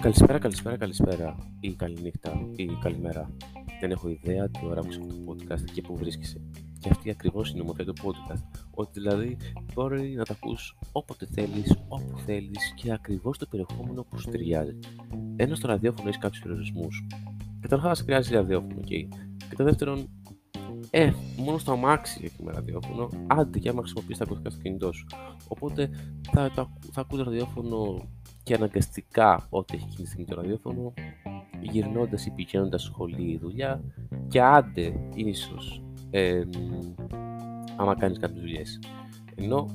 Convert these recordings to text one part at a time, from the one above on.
Καλησπέρα, καλησπέρα, καλησπέρα ή καληνύχτα ή καλημέρα. Δεν έχω ιδέα τι ώρα μου αυτό το podcast και πού βρίσκεσαι. Και αυτή ακριβώς είναι η ομορφιά του podcast. Ότι δηλαδή μπορεί να τα ακούς όποτε θέλεις, όπου θέλεις και ακριβώς το περιεχόμενο που σου ταιριάζει. Ένα στο ραδιόφωνο έχεις κάποιους περιορισμούς. Καταρχάς χρειάζεται ραδιόφωνο, okay. Και το δεύτερον, ε, μόνο στο αμάξι έχουμε ραδιόφωνο, άντε και άμα χρησιμοποιείς τα ακουστικά στο κινητό σου. Οπότε θα, θα, θα ακούς ραδιόφωνο και αναγκαστικά ό,τι έχει γίνει στιγμή το ραδιόφωνο, γυρνώντας ή πηγαίνοντας σχολή ή δουλειά, και άντε ίσως ε, άμα κάνεις κάποιες δουλειές. Ενώ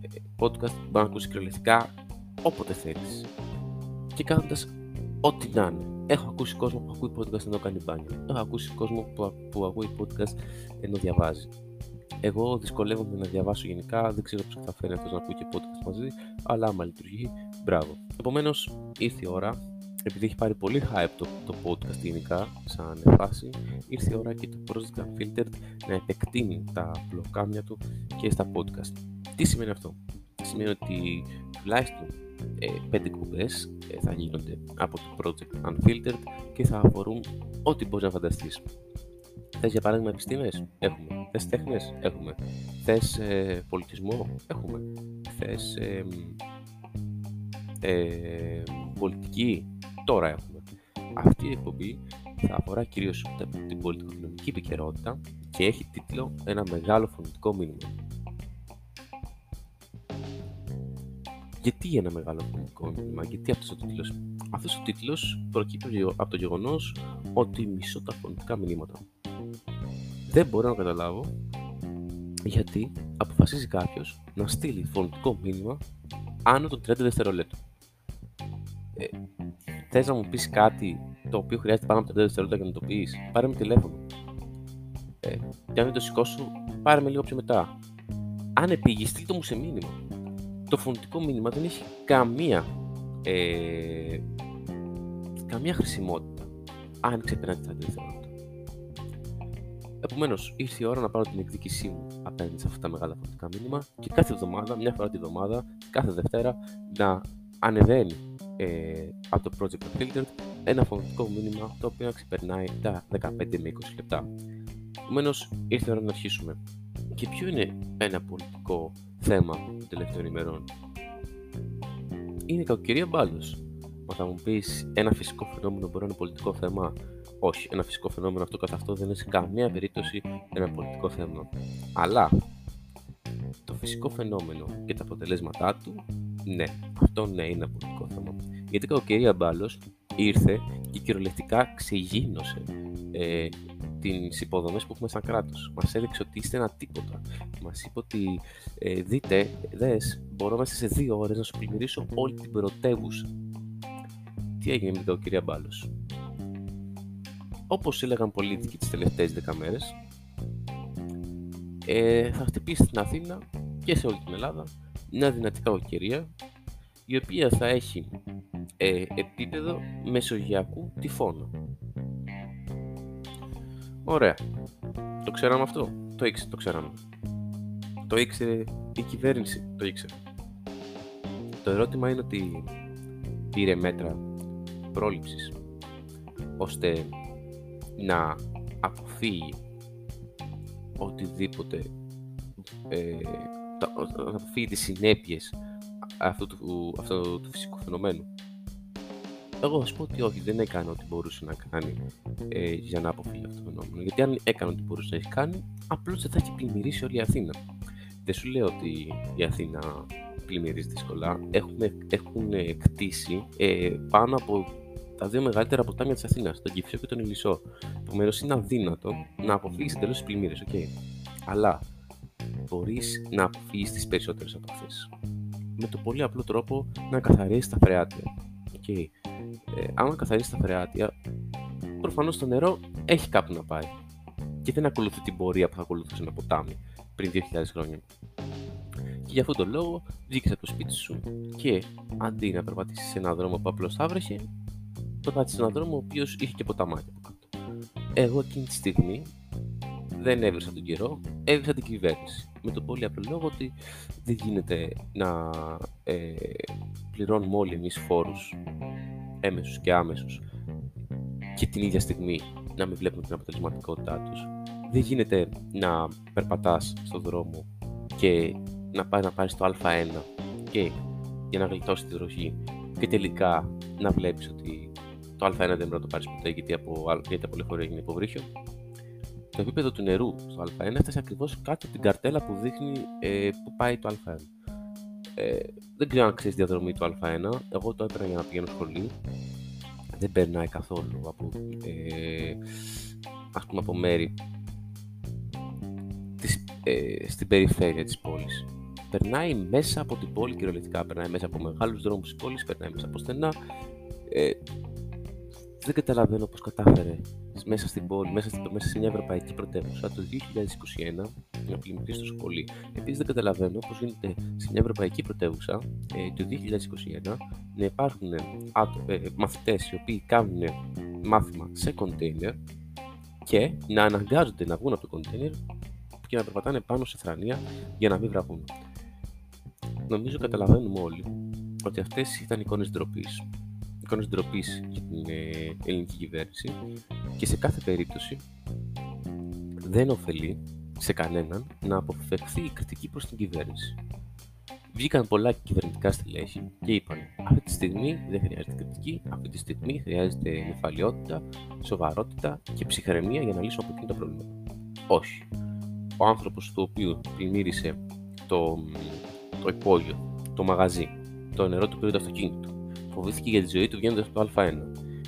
ε, podcast μπορεί να ακούσεις κυριολεκτικά όποτε θέλεις. Και κάνοντα ό,τι να είναι. Έχω ακούσει κόσμο που ακούει podcast ενώ κάνει μπάνιο. Έχω ακούσει κόσμο που, που ακούει podcast ενώ διαβάζει. Εγώ δυσκολεύομαι να διαβάσω γενικά, δεν ξέρω πώ θα φέρει αυτός να ακούει και podcast μαζί, αλλά άμα λειτουργεί, μπράβο. Επομένως, ήρθε η ώρα, επειδή έχει πάρει πολύ hype το, το podcast γενικά, σαν φάση, ήρθε η ώρα και το Project Unfiltered να επεκτείνει τα μπλοκάμια του και στα podcast. Τι σημαίνει αυτό, Σημαίνει ότι τουλάχιστον ε, πέντε κουμπές ε, θα γίνονται από το Project Unfiltered και θα αφορούν ό,τι μπορείς να φανταστείς. Θες για παράδειγμα επιστήμες, έχουμε. Θες τέχνες, έχουμε. Θες ε, πολιτισμό, έχουμε. Θες ε, πολιτική, τώρα έχουμε. Αυτή η εκπομπή θα αφορά κυρίως την πολιτικοοικονομική επικαιρότητα και έχει τίτλο «Ένα μεγάλο φωνητικό μήνυμα». Γιατί ένα μεγάλο φωνητικό μήνυμα, γιατί αυτός ο τίτλος. Αυτός ο τίτλος προκύπτει από το γεγονός ότι μισώ τα φωνητικά μηνύματα. Δεν μπορώ να καταλάβω γιατί αποφασίζει κάποιος να στείλει φωνητικό μήνυμα άνω των 30 δευτερολέπτων. Ε, Θες να μου πεις κάτι το οποίο χρειάζεται πάνω από 30 δευτερόλεπτα για να το πεις, πάρε με τηλέφωνο. Ε, και αν δεν το σηκώσω, πάρε με λίγο πιο μετά. Αν επήγεις, στείλ το μου σε μήνυμα. Το φωνητικό μήνυμα δεν έχει καμία, ε, καμία χρησιμότητα αν ξεπερνάει τα 30 δευτερόλεπτα. Επομένως, ήρθε η ώρα να πάρω την εκδίκησή μου απέναντι σε αυτά τα μεγάλα φωνητικά μήνυμα και κάθε εβδομάδα, μια φορά τη εβδομάδα, κάθε Δευτέρα, να ανεβαίνει ε, από το Project Unfiltered ένα φωνητικό μήνυμα το οποίο να ξεπερνάει τα 15 με 20 λεπτά. Επομένως, ήρθε η ώρα να αρχίσουμε. Και ποιο είναι ένα πολιτικό θέμα των τελευταίων ημερών, Είναι η κακοκαιρία μπάλος. Μα θα μου πεις ένα φυσικό φαινόμενο μπορεί να είναι πολιτικό θέμα; Όχι, ένα φυσικό φαινόμενο αυτό καθ' αυτό δεν είναι σε καμία περίπτωση ένα πολιτικό θέμα. Αλλά το φυσικό φαινόμενο και τα αποτελέσματά του, ναι, αυτό ναι είναι ένα πολιτικό θέμα. Γιατί η κακοκαιρία μπάλος ήρθε και κυριολεκτικά ξεγίνωσε ε, τις υποδομές που έχουμε σαν κράτος. Μας έδειξε ότι είστε ένα τίποτα. Μας είπε ότι ε, δείτε, δες, μπορώ μέσα σε δύο ώρες να σου πλημμυρίσω όλη την πρωτεύουσα. Τι έγινε με την κακοκαιρία μπάλος; Όπως έλεγαν πολιτικοί τις τελευταίες 10 μέρες, ε, θα χτυπήσει στην Αθήνα και σε όλη την Ελλάδα μια δυνατή κακοκαιρία η οποία θα έχει ε, επίπεδο μεσογειακού τυφώνα. Ωραία. Το ξέραμε αυτό; Το ήξερε, το ξέραμε. Το ήξερε η κυβέρνηση. Το ήξερε. Το ερώτημα είναι ότι πήρε μέτρα πρόληψης ώστε να αποφύγει οτιδήποτε ε, να αποφύγει τις συνέπειες αυτού του, αυτού του φυσικού φαινομένου. Εγώ θα σου πω ότι όχι, δεν έκανε ό,τι μπορούσε να κάνει ε, για να αποφύγει αυτό το φαινόμενο. Γιατί αν έκανε ό,τι μπορούσε να έχει κάνει, απλώς δεν θα έχει πλημμυρίσει όλη η Αθήνα. Δεν σου λέω ότι η Αθήνα πλημμυρίζει δύσκολα. Έχουν, έχουν κτίσει ε, πάνω από τα δύο μεγαλύτερα ποτάμια της Αθήνας, τον Κυφσό και τον Ηλισσό. Επομένως, είναι αδύνατο να αποφύγεις εντελώ τις πλημμύρες, okay. Αλλά μπορείς να αποφύγεις τις περισσότερες από αυτέ. Με το πολύ απλό τρόπο να καθαρίσει τα φρεάτια. Okay. Ε, άμα καθαρίσει τα φρεάτια, προφανώς το νερό έχει κάπου να πάει. Και δεν ακολουθεί την πορεία που θα ακολουθούσε ένα ποτάμι πριν 2.000 χρόνια. Και για αυτόν τον λόγο βγήκες από το σπίτι σου και αντί να περπατήσεις σε έναν δρόμο που απλώς θα βρέχει, περπάτησες σε έναν δρόμο ο οποίος είχε και ποταμάκια από κάτω. Εγώ εκείνη τη στιγμή δεν έβρισα τον καιρό, έβρισα την κυβέρνηση. Με τον πολύ απλό λόγο ότι δεν γίνεται να ε, πληρώνουμε όλοι εμείς φόρους έμεσους και άμεσους και την ίδια στιγμή να μην βλέπουμε την αποτελεσματικότητά τους. Δεν γίνεται να περπατάς στον δρόμο και να πάει να πάρεις το Α1 και για να γλιτώσεις τη βροχή και τελικά να βλέπεις ότι το Α1 δεν μπορεί να το πάρεις ποτέ γιατί από, γιατί από λεωφορείο έγινε υποβρύχιο. Το επίπεδο του νερού στο Α1 έφτασε ακριβώς κάτω από την καρτέλα που δείχνει ε, που πάει το Α1. Ε, δεν ξέρω αν ξέρεις τη διαδρομή του Α1. Εγώ το έπαιρνα για να πηγαίνω σχολείο. Δεν περνάει καθόλου από, ε, ας πούμε, από μέρη της, ε, στην περιφέρεια της πόλης. Περνάει μέσα από την πόλη κυριολεκτικά, περνάει μέσα από μεγάλους δρόμους της πόλης, περνάει μέσα από στενά. Ε, δεν καταλαβαίνω πώς κατάφερε μέσα στην πόλη, μέσα, στην, μέσα σε μια ευρωπαϊκή πρωτεύουσα το 2021 να πλημμυθεί στο σχολείο. Επίσης, δεν καταλαβαίνω πώς γίνεται σε μια ευρωπαϊκή πρωτεύουσα ε, το 2021 να υπάρχουν ε, ε, μαθητές οι οποίοι κάνουν μάθημα σε κοντέινερ και να αναγκάζονται να βγουν από το κοντέινερ και να περπατάνε πάνω σε θρανία για να μην βραχούν. Νομίζω καταλαβαίνουμε όλοι ότι αυτές ήταν εικόνες ντροπής εικόνες ντροπής για την ε, ελληνική κυβέρνηση και σε κάθε περίπτωση δεν ωφελεί σε κανέναν να αποφευχθεί η κριτική προς την κυβέρνηση. Βγήκαν πολλά κυβερνητικά στελέχη και είπαν αυτή τη στιγμή δεν χρειάζεται κριτική, αυτή τη στιγμή χρειάζεται νεφαλαιότητα, σοβαρότητα και ψυχραιμία για να λύσουμε από εκείνο το πρόβλημα. Όχι. Ο άνθρωπος του οποίου πλημμύρισε το, το υπόγειο, το μαγαζί, το νερό του πήρε το αυτοκίνητο, φοβήθηκε για τη ζωή του βγαίνοντας από το Α1.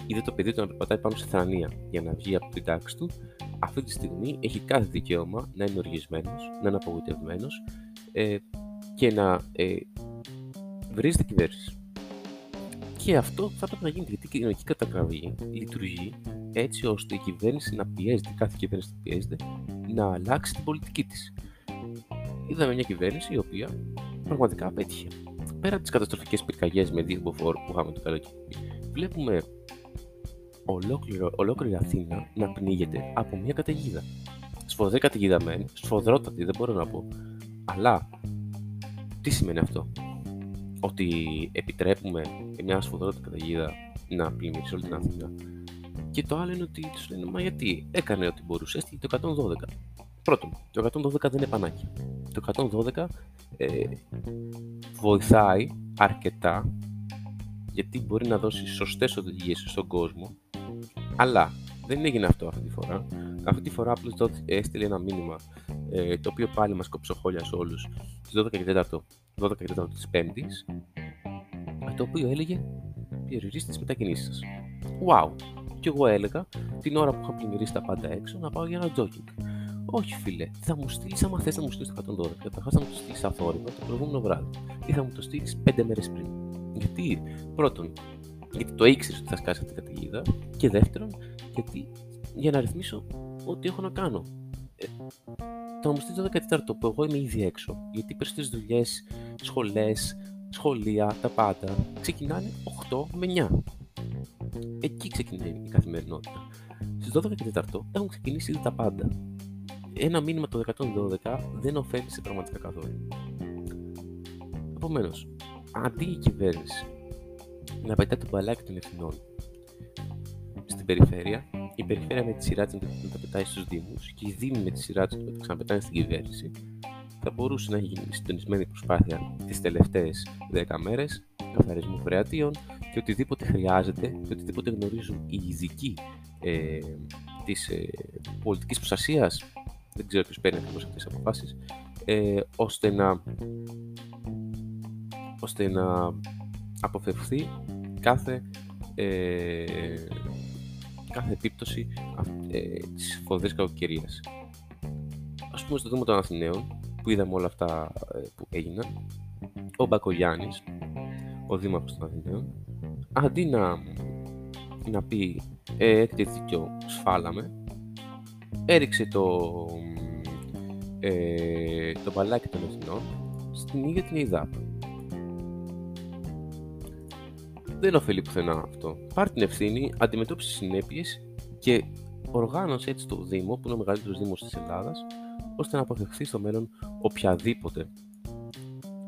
Είδε το παιδί του να περπατάει πάνω σε θρανία για να βγει από την τάξη του. Αυτή τη στιγμή έχει κάθε δικαίωμα να είναι οργισμένος, να είναι απογοητευμένος ε, και να ε, βρίζει την κυβέρνηση. Και αυτό θα πρέπει να γίνει γιατί η κοινωνική καταγραφή λειτουργεί έτσι ώστε η κυβέρνηση να πιέζεται, κάθε κυβέρνηση να πιέζεται, να αλλάξει την πολιτική της. Είδαμε μια κυβέρνηση η οποία πραγματικά πέτυχε πέρα από τις καταστροφικές πυρκαγιές με δίχτυο φόρου που είχαμε το καλοκαίρι, βλέπουμε ολόκληρο, ολόκληρη Αθήνα να πνίγεται από μια καταιγίδα. Σφοδρή καταιγίδα μεν, σφοδρότατη δεν μπορώ να πω. Αλλά τι σημαίνει αυτό, Ότι επιτρέπουμε μια σφοδρότατη καταιγίδα να πλημμυρίσει όλη την Αθήνα. Και το άλλο είναι ότι τους λένε, Μα γιατί έκανε ό,τι μπορούσε, έστειλε το 112. Πρώτον, το 112 δεν είναι πανάκι. Το 112 ε, βοηθάει αρκετά γιατί μπορεί να δώσει σωστές οδηγίες στον κόσμο αλλά δεν έγινε αυτό αυτή τη φορά. Αυτή τη φορά απλώς έστειλε ένα μήνυμα ε, το οποίο πάλι μας κοψοχόλια σε όλους στις 12 και 4, 12 και 4 της Πέμπτης το οποίο έλεγε περιορίστε τις μετακινήσεις σας. Wow! Και εγώ έλεγα την ώρα που είχα πλημμυρίσει τα πάντα έξω να πάω για ένα jogging. Όχι, φίλε. Θα μου στείλεις, άμα θες να μου στείλεις το 112, καταρχάς θα μου το στείλεις αθόρυβα το προηγούμενο βράδυ. Ή θα μου το στείλεις πέντε μέρες πριν. Γιατί, πρώτον, γιατί το ήξερες ότι θα σκάσει αυτή την καταιγίδα. Και δεύτερον, γιατί για να ρυθμίσω ό,τι έχω να κάνω. Ε, θα μου στείλεις το 14ο που εγώ είμαι ήδη έξω. Γιατί οι περισσότερε δουλειές, σχολές, σχολεία, τα πάντα ξεκινάνε 8 με 9. Εκεί ξεκινάει η καθημερινότητα. Στις 12 και 4 έχουν ξεκινήσει ήδη τα πάντα ένα μήνυμα το 112 δεν ωφέλησε πραγματικά καθόλου. Επομένως, αντί η κυβέρνηση να πετάει το μπαλάκι των ευθυνών στην περιφέρεια, η περιφέρεια με τη σειρά της να τα πετάει στους Δήμους και οι Δήμοι με τη σειρά τους να τα ξαναπετάνε στην κυβέρνηση, θα μπορούσε να γίνει συντονισμένη προσπάθεια τις τελευταίες 10 μέρες καθαρισμού φρεατίων και οτιδήποτε χρειάζεται και οτιδήποτε γνωρίζουν οι ειδικοί ε, της ε, πολιτικής προστασίας δεν ξέρω ποιος παίρνει ακριβώς αυτές τις αποφάσεις, ε, ώστε να ώστε να αποφευθεί κάθε ε, κάθε επίπτωση ε, της φοβερής κακοκαιρίας. Ας πούμε στο Δήμο των Αθηναίων, που είδαμε όλα αυτά ε, που έγιναν, ο Μπακογιάννης, ο Δήμαρχος των Αθηναίων, αντί να, να πει ε, έχετε δίκιο, σφάλαμε, έριξε το, ε, το μπαλάκι των εθνών στην ίδια την ΕΙΔΑΠ. Δεν ωφελεί πουθενά αυτό. Πάρ την ευθύνη, αντιμετώπισε συνέπειες και οργάνωσε έτσι το Δήμο, που είναι ο μεγαλύτερος Δήμος της Ελλάδας, ώστε να αποφευχθεί στο μέλλον οποιαδήποτε.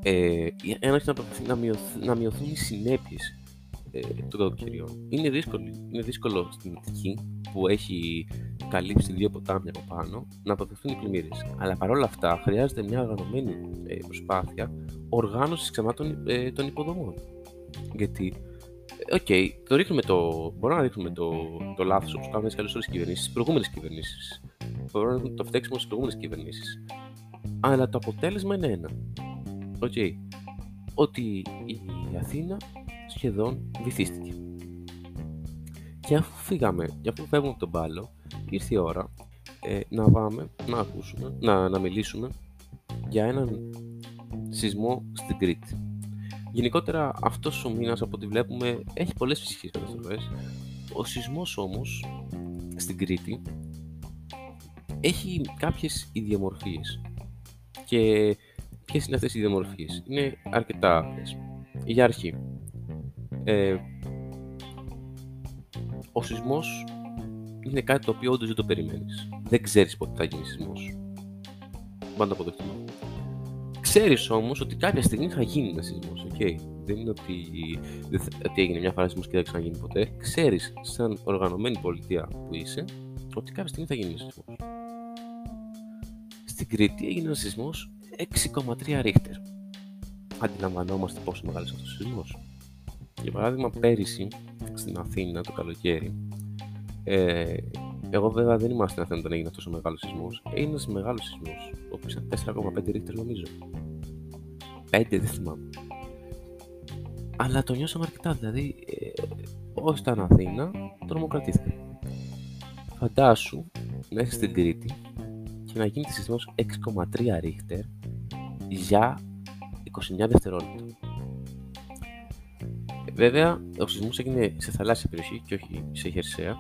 Ε, ένα να, να, να μειωθούν οι συνέπειες ε, των κακοκαιριών. Είναι δύσκολο, είναι δύσκολο στην Αττική που έχει καλύψει δύο ποτάμια από πάνω να αποφευθούν οι πλημμύρες. Αλλά παρόλα αυτά χρειάζεται μια οργανωμένη ε, προσπάθεια οργάνωσης ξανά των, ε, των υποδομών. Γιατί OK, okay, το ρίχνουμε το. Μπορούμε να ρίχνουμε το, το λάθος όπως κάνουμε τις καλές ώρες κυβερνήσεις στις προηγούμενες κυβερνήσεις. Μπορούμε να το φταίξουμε στις προηγούμενες κυβερνήσεις. Αλλά το αποτέλεσμα είναι ένα. OK. Okay. Ότι η Αθήνα σχεδόν βυθίστηκε. Και αφού φύγαμε, και αφού φεύγουμε από τον πάλο, ήρθε η ώρα ε, να πάμε, να ακούσουμε, να, να μιλήσουμε για έναν σεισμό στην Κρήτη. Γενικότερα αυτός ο μήνας από ό,τι βλέπουμε έχει πολλές φυσικές καταστροφές. Ο σεισμός όμως στην Κρήτη έχει κάποιες ιδιομορφίες. Και ποιες είναι αυτές οι ιδιομορφίες; Είναι αρκετά αυτές. Για αρχή, ε, ο σεισμός είναι κάτι το οποίο όντως δεν το περιμένεις. Δεν ξέρεις πότε θα γίνει σεισμός. Πάντα το αποδεχτούμε. Ξέρεις όμως ότι κάποια στιγμή θα γίνει ένα σεισμός, okay. Δεν είναι ότι, ότι έγινε μια φορά σεισμός και δεν θα ξαναγίνει ποτέ. Ξέρεις, σαν οργανωμένη πολιτεία που είσαι, ότι κάποια στιγμή θα γίνει ένα σεισμός. Στην Κρήτη έγινε ένα σεισμός 6,3 ρίχτερ. Αντιλαμβανόμαστε πόσο μεγάλος αυτός ο σεισμός. Για παράδειγμα, πέρυσι στην Αθήνα το καλοκαίρι, ε, εγώ βέβαια δεν ήμουν στην Αθήνα όταν έγινε αυτός ο μεγάλος σεισμός. Έγινε ένα μεγάλος σεισμός, ο οποίο ήταν 4,5 ρίχτερ νομίζω. 5 δεν θυμάμαι. Αλλά το νιώσαμε αρκετά, δηλαδή, ε, όσοι ήταν Αθήνα, τρομοκρατήθηκαν. Φαντάσου να είσαι στην Κρήτη και να γίνει σεισμός 6,3 ρίχτερ για 29 δευτερόλεπτα. Βέβαια, ο σεισμό έγινε σε θαλάσσια περιοχή και όχι σε χερσαία,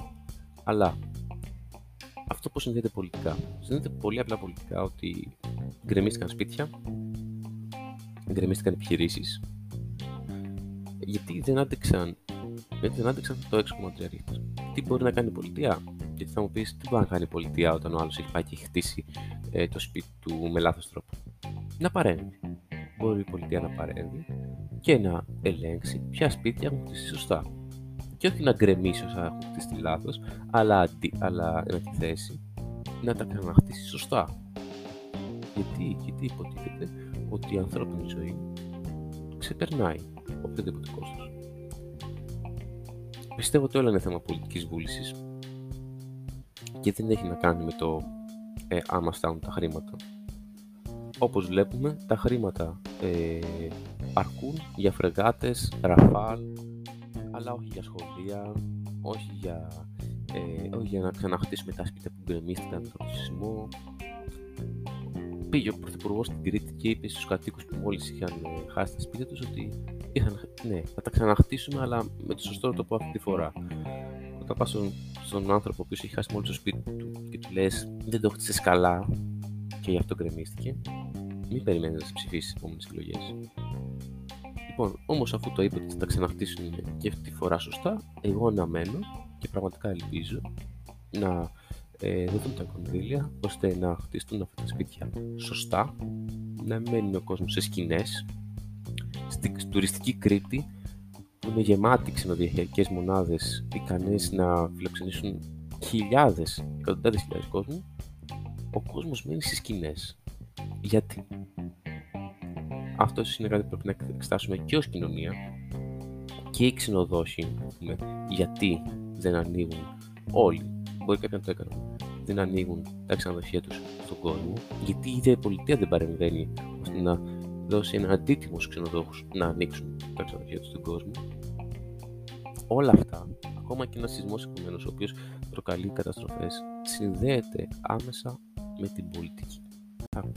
αλλά αυτό πώ συνδέεται πολιτικά. Συνδέεται πολύ απλά πολιτικά ότι γκρεμίστηκαν σπίτια, γκρεμίστηκαν επιχειρήσεις, γιατί δεν άντεξαν, γιατί δεν άντεξαν το 6,3 ρίχτερ. Τι μπορεί να κάνει η πολιτεία, γιατί θα μου πεις, τι μπορεί να κάνει η πολιτεία όταν ο άλλος έχει πάει και έχει χτίσει ε, το σπίτι του με λάθος τρόπο; Να παρέμβει. Μπορεί η πολιτεία να παρέμβει και να ελέγξει ποια σπίτια έχουν χτίσει σωστά. Και όχι να γκρεμίσει όσα έχουν χτίσει λάθος, αλλά, αλλά εν θέση να τα ξαναχτίσει σωστά. Γιατί, γιατί υποτίθεται ότι η ανθρώπινη ζωή ξεπερνάει οποιοδήποτε κόστος. Πιστεύω ότι όλα είναι θέμα πολιτικής βούλησης και δεν έχει να κάνει με το ε, άμα στάνουν τα χρήματα. Όπως βλέπουμε, τα χρήματα ε, αρκούν για φρεγάτες, ραφάλ, αλλά όχι για σχολεία, όχι για, ε, όχι για να ξαναχτίσουμε τα σπίτια που γκρεμίστηκαν από τον σεισμό. Πήγε ο Πρωθυπουργός στην Κρήτη και είπε στους κατοίκους που μόλις είχαν ε, χάσει τα σπίτια τους ότι είχαν, ναι, θα τα ξαναχτίσουμε αλλά με το σωστό τρόπο αυτή τη φορά. Όταν πας στον, στον άνθρωπο που έχει χάσει μόλις το σπίτι του και του λες δεν το χτίσες καλά και γι' αυτό γκρεμίστηκε, μην περιμένει να σε ψηφίσεις τι επόμενες εκλογές. Λοιπόν, όμως αφού το είπε ότι θα τα ξαναχτίσουν και αυτή τη φορά σωστά, εγώ αναμένω και πραγματικά ελπίζω να ε, δοθούν τα κονδύλια ώστε να χτιστούν αυτά τα σπίτια σωστά, να μένει ο κόσμος σε σκηνές, στην τουριστική Κρήτη που είναι γεμάτη ξενοδοχειακές μονάδες ικανές να φιλοξενήσουν χιλιάδες, εκατοντάδες χιλιάδες κόσμου, ο κόσμος μένει στις σκηνές. Γιατί; Αυτό είναι κάτι που πρέπει να εξετάσουμε και ως κοινωνία και οι ξενοδόχοι, πούμε, γιατί δεν ανοίγουν όλοι, μπορεί κάποιοι να το έκαναν, δεν ανοίγουν τα ξενοδοχεία τους στον κόσμο, γιατί η ίδια η πολιτεία δεν παρεμβαίνει ώστε να δώσει ένα αντίτιμο στους ξενοδόχους να ανοίξουν τα ξενοδοχεία τους στον κόσμο. Όλα αυτά, ακόμα και ένας σεισμός επομένως, ο οποίος προκαλεί καταστροφές, συνδέεται άμεσα με την πολιτική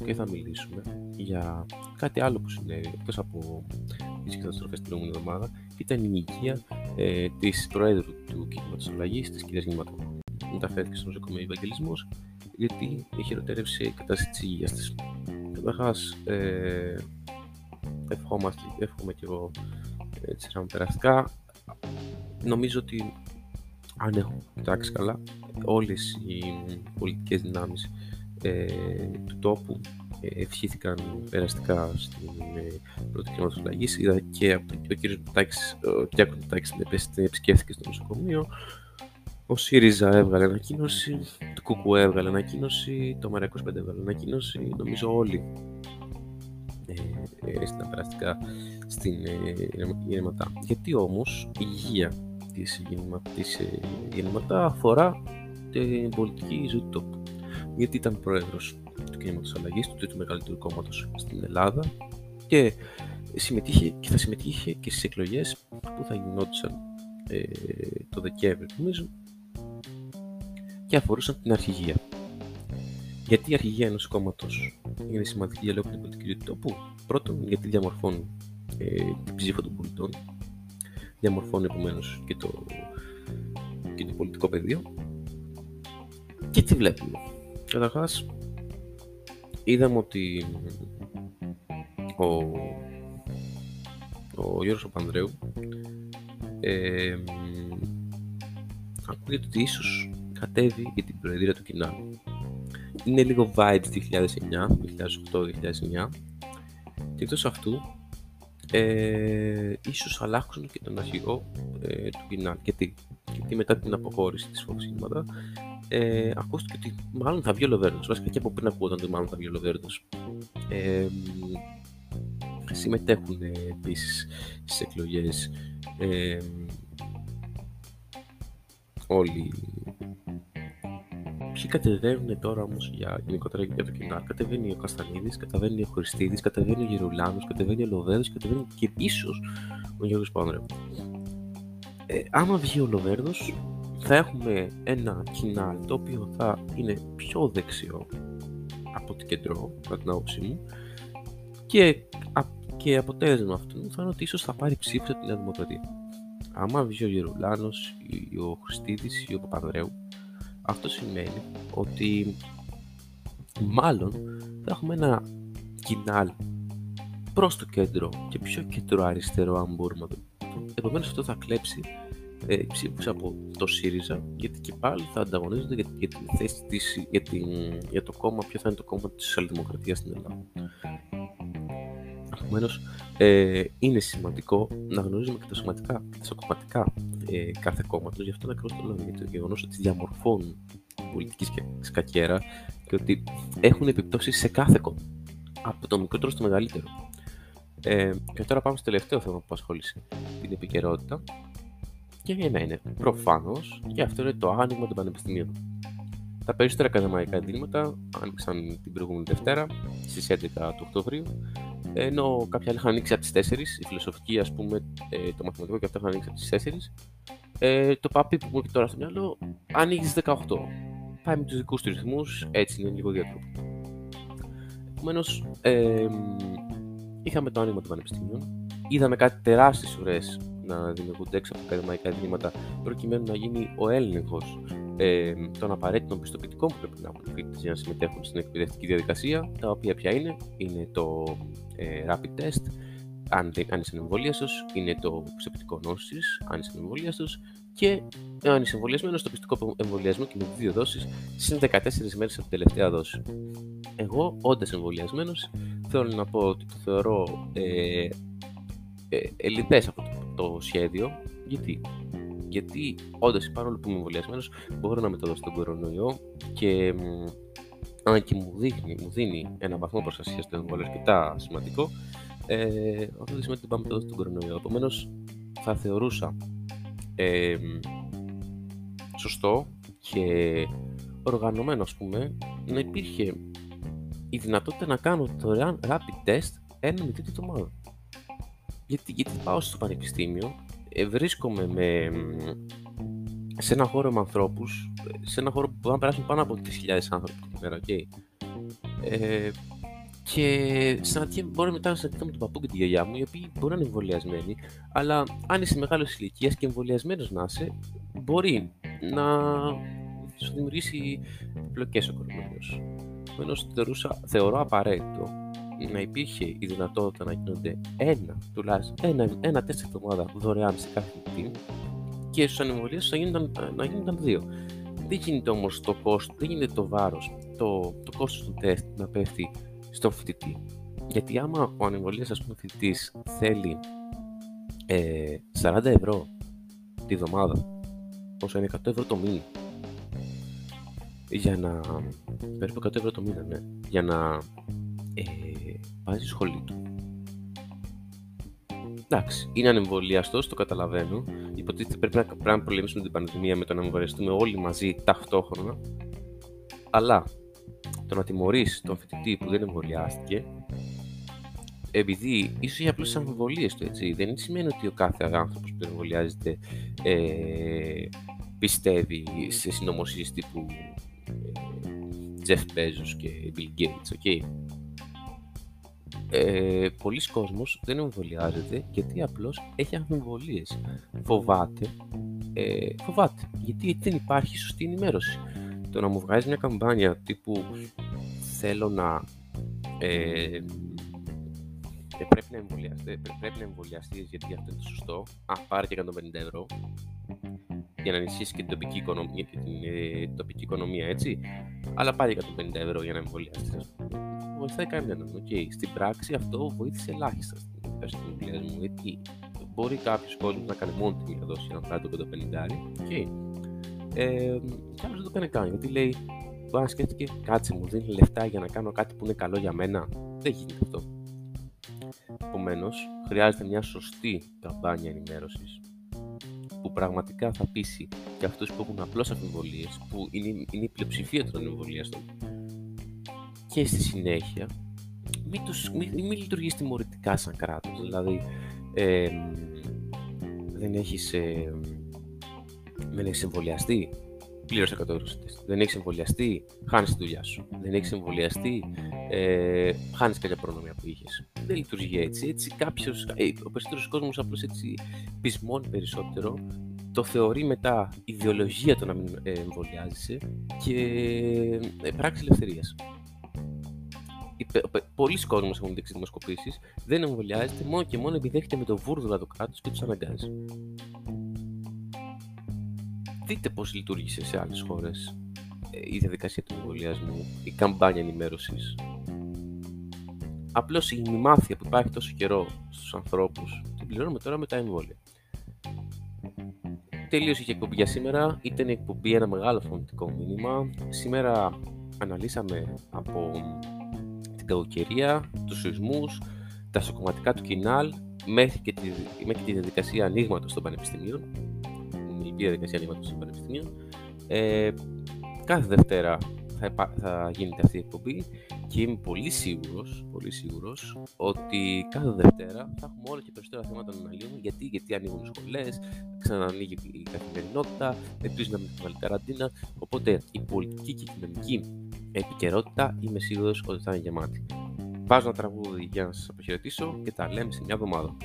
και θα μιλήσουμε για κάτι άλλο που συνέβη εκτός από τις καταστροφές την προηγούμενη εβδομάδα ήταν η νοικία ε, της Προέδρου του Κίνηματο Αλλαγής, της κυρίας Νήματο. Μεταφέρθηκε στο νοσοκομείο Ευαγγελισμός γιατί χειροτέρευσε η κατάσταση της υγείας της. Καταρχάς, ε, ευχόμαστε, εύχομαι και εγώ έτσι να περαστικά. Νομίζω ότι αν έχω κοιτάξει καλά, όλες οι πολιτικές δυνάμεις ε, του τόπου ε, ευχήθηκαν περαστικά στην ε, πρώτη κλίματος αλλαγής. Είδα και από ο κ. Μπουτάκης, ο Κυριάκος Μπουτάκης την επισκέφθηκε στο νοσοκομείο. Ο ΣΥΡΙΖΑ έβγαλε ανακοίνωση, το ΚΚΟ έβγαλε ανακοίνωση, το ΜΕΡΑ25 έβγαλε ανακοίνωση, νομίζω όλοι ε, στην περαστικά στην γεννηματά. Γιατί όμως η υγεία της, της γεννηματά αφορά την πολιτική ζωή του τόπου. Γιατί ήταν πρόεδρος του κινήματος αλλαγής, του τρίτου μεγαλύτερου κόμματος στην Ελλάδα και συμμετείχε και θα συμμετείχε και στις εκλογές που θα γινόντουσαν ε, το Δεκέμβριο νομίζω και αφορούσαν την αρχηγία. Γιατί η αρχηγία ενός κόμματος είναι σημαντική για λόγω την πολιτική του τόπου; Πρώτον, γιατί διαμορφώνει ε, την ψήφο των πολιτών, διαμορφώνει επομένως και το, και το πολιτικό πεδίο. Και τι βλέπουμε; Καταρχάς, είδαμε ότι ο, ο Γιώργος Παπανδρέου ε, ακούγεται ότι ίσως κατέβει για την προεδρία του κοινά. Είναι λίγο vibes 2009, 2008-2009 και εκτός αυτού ε, ίσως αλλάξουν και τον αρχηγό ε, του κοινά. Γιατί, γιατί μετά την αποχώρηση της Fox ε, ακούστηκε ότι μάλλον θα βγει ο Λοβέρδος. Βασικά και από πριν ακούγονταν ότι μάλλον θα βγει ο Λοβέρδος. Ε, συμμετέχουν ε, επίσης στις εκλογές ε, όλοι. Ποιοι κατεβαίνουν τώρα όμως για γενικότερα για το κοινά. Κατεβαίνει ο Καστανίδης, κατεβαίνει ο Χριστίδης, κατεβαίνει ο Γερουλάνος, κατεβαίνει ο Λοβέρδο, κατεβαίνει και ίσω ο Γιώργος Πάνδρεο. Ε, άμα βγει ο Λοβέρδο, θα έχουμε ένα κοινάλ το οποίο θα είναι πιο δεξιό από το κεντρό, κατά την άποψή μου, και, και αποτέλεσμα αυτού θα είναι ότι ίσως θα πάρει ψήφους από την Νέα Δημοκρατία. Άμα βγει ο Γερουλάνος, ή ο Χριστίδης ή ο Παπανδρέου, αυτό σημαίνει ότι μάλλον θα έχουμε ένα κοινάλ προς το κέντρο και πιο κέντρο αριστερό αν μπορούμε να το Επομένως αυτό θα κλέψει ε, ψήφους από το ΣΥΡΙΖΑ γιατί και πάλι θα ανταγωνίζονται για, για, τη θέση της, για, την, για το κόμμα, ποιο θα είναι το κόμμα της Σοσιαλδημοκρατίας στην Ελλάδα. Επομένως, ε, είναι σημαντικό να γνωρίζουμε και τα σωματικά και τα σοκομματικά ε, κάθε κόμματο. Γι' αυτό ακριβώς το λέω. Γιατί το γεγονός ότι διαμορφώνουν πολιτική σκακέρα και ότι έχουν επιπτώσει σε κάθε κόμμα. Από το μικρότερο στο μεγαλύτερο. Ε, και τώρα πάμε στο τελευταίο θέμα που απασχόλησε την επικαιρότητα και για είναι προφανώς και αυτό είναι το άνοιγμα των πανεπιστημίων. Τα περισσότερα ακαδημαϊκά εντύματα άνοιξαν την προηγούμενη Δευτέρα στις 11 του Οκτωβρίου, ενώ κάποια άλλα είχαν ανοίξει από τις 4, η φιλοσοφική, ας πούμε, ε, το μαθηματικό και αυτό είχαν ανοίξει από τις 4. Ε, το παπί που μου έχει τώρα στο μυαλό ανοίγει στις 18. Πάει με τους δικούς του ρυθμούς, έτσι είναι λίγο διατροπή. Επομένως, ε, είχαμε το άνοιγμα των πανεπιστημίων, είδαμε κάτι τεράστιες ουρές να δημιουργούνται έξω από ακαδημαϊκά ιδρύματα, προκειμένου να γίνει ο έλεγχο ε, των απαραίτητων πιστοποιητικών που πρέπει να έχουν φοιτητέ για να συμμετέχουν στην εκπαιδευτική διαδικασία, τα οποία ποια είναι, είναι το ε, rapid test, αν, αν είσαι εμβολίαστο, είναι το πιστοποιητικό νόση, αν είσαι εμβολίαστο, και αν είσαι εμβολιασμένο, το πιστικό εμβολιασμό και με δύο δόσει συν 14 μέρε από την τελευταία δόση. Εγώ, όντα εμβολιασμένο, θέλω να πω ότι το θεωρώ ε, ε, από το το σχέδιο. Γιατί, γιατί όντως παρόλο που είμαι εμβολιασμένος, μπορώ να μεταδώσω τον κορονοϊό και αν και μου δίνει, μου δίνει ένα βαθμό προστασίας στο εμβόλιο αρκετά σημαντικό, ε, αυτό δεν σημαίνει ότι πάμε μεταδώσω τον κορονοϊό. Επομένως, θα θεωρούσα ε, σωστό και οργανωμένο, ας πούμε, να υπήρχε η δυνατότητα να κάνω το rapid test ένα με τρίτη εβδομάδα γιατί, γιατί πάω στο πανεπιστήμιο, ε, βρίσκομαι με, σε ένα χώρο με ανθρώπους, σε ένα χώρο που θα περάσουν πάνω από 3.000 άνθρωποι την ημέρα, okay. ε, και συναντιέμαι, μπορώ μετά να συναντηθώ με τον παππού και τη γιαγιά μου, οι οποίοι μπορεί να είναι εμβολιασμένοι, αλλά αν είσαι μεγάλος ηλικίας και εμβολιασμένος να είσαι, μπορεί να σου δημιουργήσει πλοκές ο κορονοϊός. Επομένω, θεωρώ απαραίτητο να υπήρχε η δυνατότητα να γίνονται ένα, τουλάχιστον ένα, ένα τεστ εβδομάδα δωρεάν σε κάθε team και στους ανεμβολίες να γίνονταν, να γίνονταν δύο. Δεν γίνεται όμως το κόστο, δεν γίνεται το βάρος, το, το κόστο του τεστ να πέφτει στον φοιτητή. Γιατί άμα ο ανεμβολίας, ας πούμε, φοιτητής θέλει ε, 40 ευρώ τη βδομάδα, όσο είναι 100 ευρώ το μήνα, για να. περίπου 100 ευρώ το μήνα, ναι, για να ε, πάει στη σχολή του. Εντάξει, είναι ανεμβολιαστό, το καταλαβαίνω. Υποτίθεται πρέπει να, πρέπει να πολεμήσουμε την πανδημία με το να εμβολιαστούμε όλοι μαζί ταυτόχρονα. Αλλά το να τιμωρείς τον φοιτητή που δεν εμβολιάστηκε, επειδή ίσως έχει απλώς τι αμφιβολίες του, έτσι. Δεν σημαίνει ότι ο κάθε άνθρωπος που εμβολιάζεται ε, πιστεύει σε συνωμοσίε τύπου ε, Jeff Bezos και Bill Gates, ok. Ε, πολλοί κόσμος δεν εμβολιάζεται γιατί απλώς έχει αμφιβολίες. Φοβάται, ε, φοβάται, γιατί δεν υπάρχει σωστή ενημέρωση. Το να μου βγάζει μια καμπάνια τύπου θέλω να ε, ε, πρέπει να εμβολιαστεί, πρέπει να εμβολιαστείς γιατί αυτό είναι το σωστό. Α, πάρε και 150 ευρώ για να ενισχύσεις και την τοπική οικονομία, και την, ε, τοπική οικονομία έτσι. Αλλά πάρε 150 ευρώ για να εμβολιαστείς. Βοηθάει κανέναν. Okay. Στην πράξη αυτό βοήθησε ελάχιστα στην εμβολία μου. Γιατί μπορεί κάποιος κόσμος να κάνει μόνο τη μία δόση για να πάρει το 150. Okay. Ε, κάποιο δεν το κάνει καν γιατί λέει, μπορεί να σκέφτηκε, κάτσε μου, δίνει λεφτά για να κάνω κάτι που είναι καλό για μένα. Δεν γίνεται αυτό. Επομένως, χρειάζεται μια σωστή καμπάνια ενημέρωσης που πραγματικά θα πείσει και αυτούς που έχουν απλώς αμφιβολίες, που είναι, είναι η πλειοψηφία των εμβολίαστων. Και στη συνέχεια, μην, τους, μην, μην λειτουργείς τιμωρητικά σαν κράτος. Δηλαδή, ε, δεν έχεις ε, δεν έχεις εμβολιαστεί, πλήρωσε 100 ευρώ Δεν έχεις εμβολιαστεί, χάνεις τη δουλειά σου. Δεν έχεις εμβολιαστεί, ε, χάνεις κάποια προνομία που είχες. Δεν λειτουργεί έτσι. έτσι κάποιος, ε, ο περισσότερος κόσμος απλώς έτσι πεισμώνει περισσότερο. Το θεωρεί μετά ιδεολογία το να μην ε, εμβολιάζεσαι και ε, πράξη ελευθερίας. Πολλοί κόσμοι έχουν δείξει δημοσκοπήσεις, δεν εμβολιάζεται μόνο και μόνο επειδή έχετε με το βούρδουλα το κράτος και τους αναγκάζει δείτε πώς λειτουργήσε σε άλλες χώρες ε, η διαδικασία του εμβολιασμού, η καμπάνια ενημέρωσης. Απλώς η μημάθεια που υπάρχει τόσο καιρό στους ανθρώπους την πληρώνουμε τώρα με τα εμβόλια. Τελείωσε η εκπομπή για σήμερα. Ήταν η εκπομπή ένα μεγάλο φωνητικό μήνυμα. Σήμερα αναλύσαμε από την κακοκαιρία, τους σεισμούς, τα σοκομματικά του κοινάλ μέχρι και τη, μέχρι τη διαδικασία ανοίγματος των πανεπιστημίων η διαδικασία ανοίγματος των πανεπιστημίων. Ε, κάθε Δευτέρα θα, θα γίνεται αυτή η εκπομπή και είμαι πολύ σίγουρος, πολύ σίγουρος ότι κάθε Δευτέρα θα έχουμε όλο και περισσότερα θέματα να αναλύουμε γιατί, γιατί ανοίγουν οι σχολές, ξανανοίγει η καθημερινότητα, επίσης να μην βάλει καραντίνα, οπότε η πολιτική και η κοινωνική επικαιρότητα είμαι σίγουρος ότι θα είναι γεμάτη. Βάζω ένα τραγούδι για να σας αποχαιρετήσω και τα λέμε σε μια εβδομάδα.